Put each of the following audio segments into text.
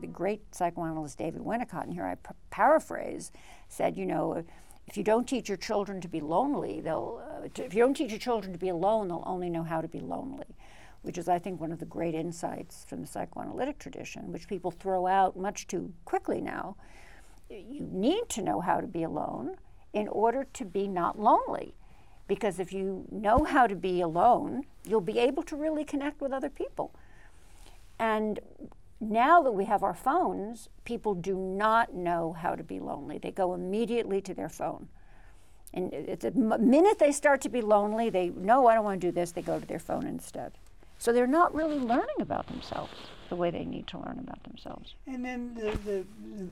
The great psychoanalyst David Winnicott, and here I p- paraphrase, said, you know, if you don't teach your children to be lonely, they'll, uh, to, if you don't teach your children to be alone, they'll only know how to be lonely, which is, I think, one of the great insights from the psychoanalytic tradition, which people throw out much too quickly now. You need to know how to be alone in order to be not lonely. Because if you know how to be alone, you'll be able to really connect with other people. And now that we have our phones, people do not know how to be lonely. They go immediately to their phone. And the minute they start to be lonely, they know I don't want to do this, they go to their phone instead. So they're not really learning about themselves the way they need to learn about themselves. And then the, the, the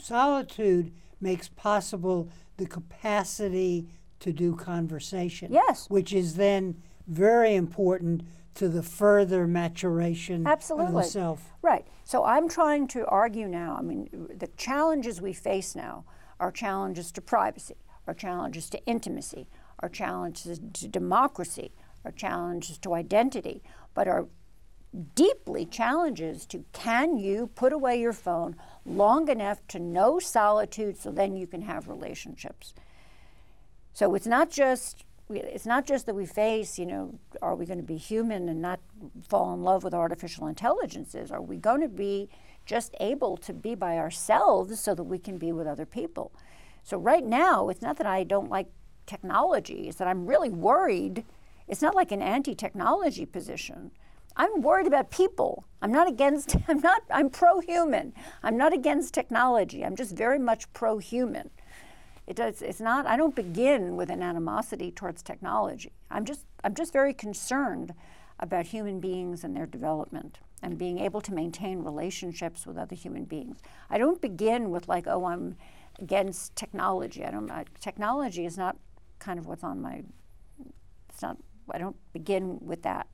solitude makes possible the capacity to do conversation. Yes. Which is then very important to the further maturation Absolutely. of the self. Right. So I'm trying to argue now. I mean, the challenges we face now are challenges to privacy, are challenges to intimacy, are challenges to democracy, are challenges to identity, but are deeply challenges to can you put away your phone long enough to know solitude so then you can have relationships. So it's not just it's not just that we face, you know, are we going to be human and not fall in love with artificial intelligences? Are we going to be just able to be by ourselves so that we can be with other people? So right now, it's not that I don't like technology, it's that I'm really worried. It's not like an anti-technology position. I'm worried about people. I'm not against I'm not I'm pro-human. I'm not against technology. I'm just very much pro-human. It does, it's not, I don't begin with an animosity towards technology. I'm just, I'm just very concerned about human beings and their development and being able to maintain relationships with other human beings. I don't begin with like, oh, I'm against technology. I don't, I, technology is not kind of what's on my, it's not, I don't begin with that.